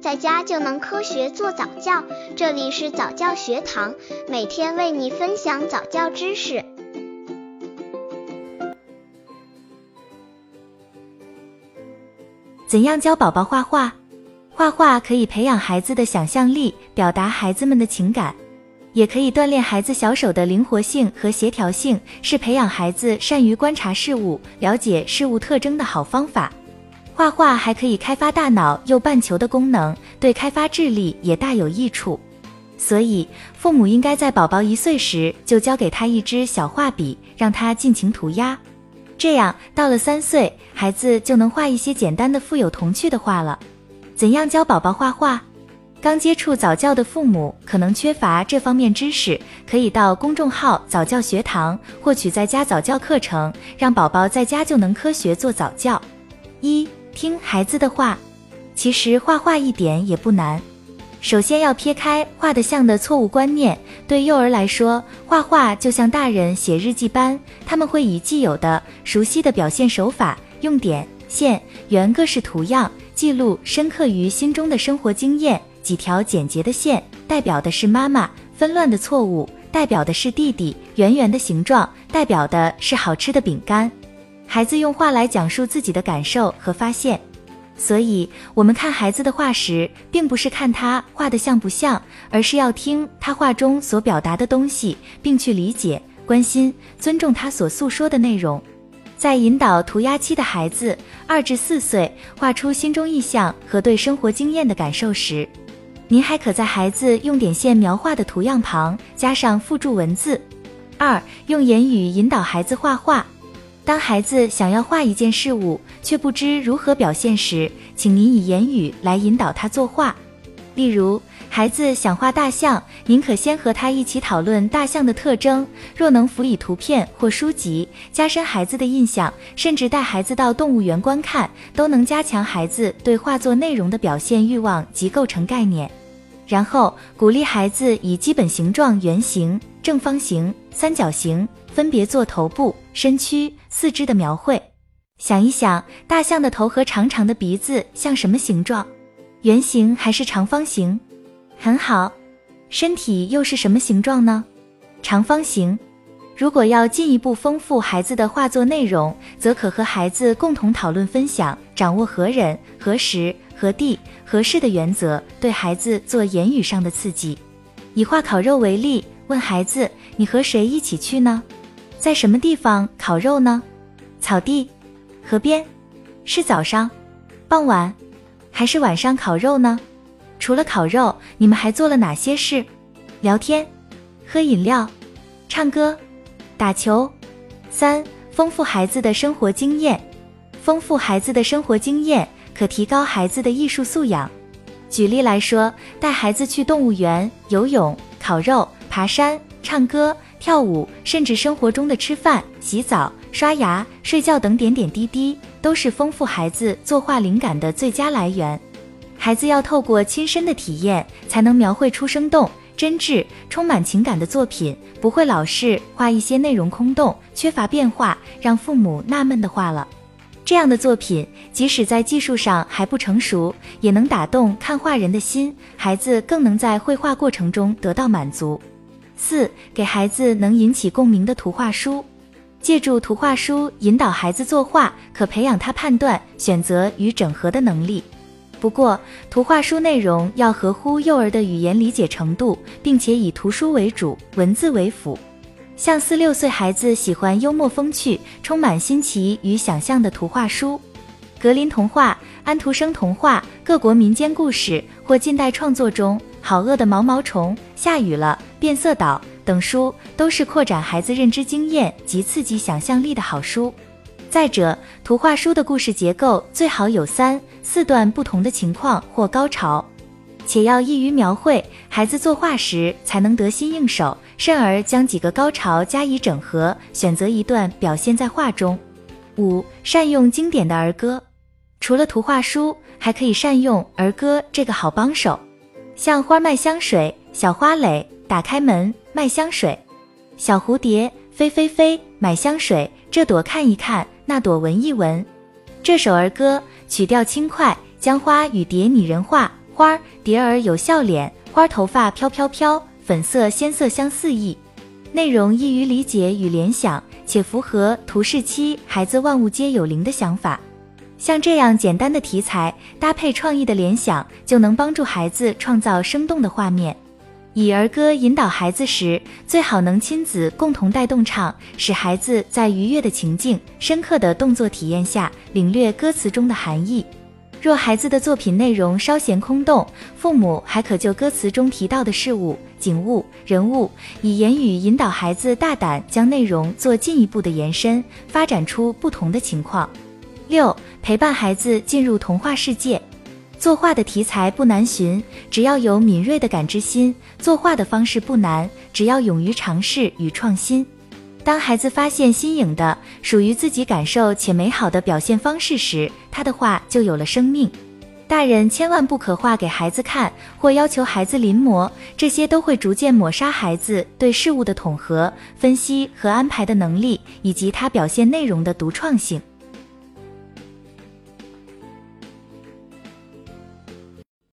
在家就能科学做早教。这里是早教学堂，每天为你分享早教知识。怎样教宝宝画画？画画可以培养孩子的想象力，表达孩子们的情感，也可以锻炼孩子小手的灵活性和协调性，是培养孩子善于观察事物、了解事物特征的好方法。画画还可以开发大脑右半球的功能，对开发智力也大有益处。所以，父母应该在宝宝一岁时就教给他一支小画笔，让他尽情涂鸦。这样，到了三岁，孩子就能画一些简单的、富有童趣的画了。怎样教宝宝画画？刚接触早教的父母可能缺乏这方面知识，可以到公众号早教学堂获取在家早教课程，让宝宝在家就能科学做早教。一听孩子的话，其实画画一点也不难。首先要撇开画得像的错误观念。对幼儿来说，画画就像大人写日记般，他们会以既有的、熟悉的表现手法，用点、线、圆各式图样记录深刻于心中的生活经验。几条简洁的线代表的是妈妈，纷乱的错误代表的是弟弟，圆圆的形状代表的是好吃的饼干。孩子用画来讲述自己的感受和发现，所以我们看孩子的画时，并不是看他画的像不像，而是要听他画中所表达的东西，并去理解、关心、尊重他所诉说的内容。在引导涂鸦期的孩子二至四岁画出心中意象和对生活经验的感受时，您还可在孩子用点线描画的图样旁加上附注文字。二、用言语引导孩子画画。当孩子想要画一件事物，却不知如何表现时，请您以言语来引导他作画。例如，孩子想画大象，您可先和他一起讨论大象的特征。若能辅以图片或书籍，加深孩子的印象，甚至带孩子到动物园观看，都能加强孩子对画作内容的表现欲望及构成概念。然后鼓励孩子以基本形状、圆形、正方形、三角形。分别做头部、身躯、四肢的描绘。想一想，大象的头和长长的鼻子像什么形状？圆形还是长方形？很好。身体又是什么形状呢？长方形。如果要进一步丰富孩子的画作内容，则可和孩子共同讨论、分享，掌握何人、何时、何地、何事的原则，对孩子做言语上的刺激。以画烤肉为例，问孩子：“你和谁一起去呢？”在什么地方烤肉呢？草地、河边，是早上、傍晚，还是晚上烤肉呢？除了烤肉，你们还做了哪些事？聊天、喝饮料、唱歌、打球。三、丰富孩子的生活经验。丰富孩子的生活经验，可提高孩子的艺术素养。举例来说，带孩子去动物园、游泳、烤肉、爬山、唱歌。跳舞，甚至生活中的吃饭、洗澡、刷牙、睡觉等点点滴滴，都是丰富孩子作画灵感的最佳来源。孩子要透过亲身的体验，才能描绘出生动、真挚、充满情感的作品，不会老是画一些内容空洞、缺乏变化，让父母纳闷的画了。这样的作品，即使在技术上还不成熟，也能打动看画人的心，孩子更能在绘画过程中得到满足。四，给孩子能引起共鸣的图画书，借助图画书引导孩子作画，可培养他判断、选择与整合的能力。不过，图画书内容要合乎幼儿的语言理解程度，并且以图书为主，文字为辅。像四六岁孩子喜欢幽默风趣、充满新奇与想象的图画书，格林童话、安徒生童话、各国民间故事或近代创作中。好饿的毛毛虫，下雨了，变色岛等书都是扩展孩子认知经验及刺激想象力的好书。再者，图画书的故事结构最好有三四段不同的情况或高潮，且要易于描绘，孩子作画时才能得心应手。甚而将几个高潮加以整合，选择一段表现在画中。五、善用经典的儿歌，除了图画书，还可以善用儿歌这个好帮手。像花卖香水，小花蕾打开门卖香水，小蝴蝶飞飞飞买香水，这朵看一看，那朵闻一闻。这首儿歌曲调轻快，将花与蝶拟人化，花儿蝶儿有笑脸，花头发飘飘飘，粉色鲜色相似意。内容易于理解与联想，且符合图示期孩子万物皆有灵的想法。像这样简单的题材，搭配创意的联想，就能帮助孩子创造生动的画面。以儿歌引导孩子时，最好能亲子共同带动唱，使孩子在愉悦的情境、深刻的动作体验下，领略歌词中的含义。若孩子的作品内容稍显空洞，父母还可就歌词中提到的事物、景物、人物，以言语引导孩子，大胆将内容做进一步的延伸，发展出不同的情况。六、陪伴孩子进入童话世界。作画的题材不难寻，只要有敏锐的感知心；作画的方式不难，只要勇于尝试与创新。当孩子发现新颖的、属于自己感受且美好的表现方式时，他的画就有了生命。大人千万不可画给孩子看，或要求孩子临摹，这些都会逐渐抹杀孩子对事物的统合、分析和安排的能力，以及他表现内容的独创性。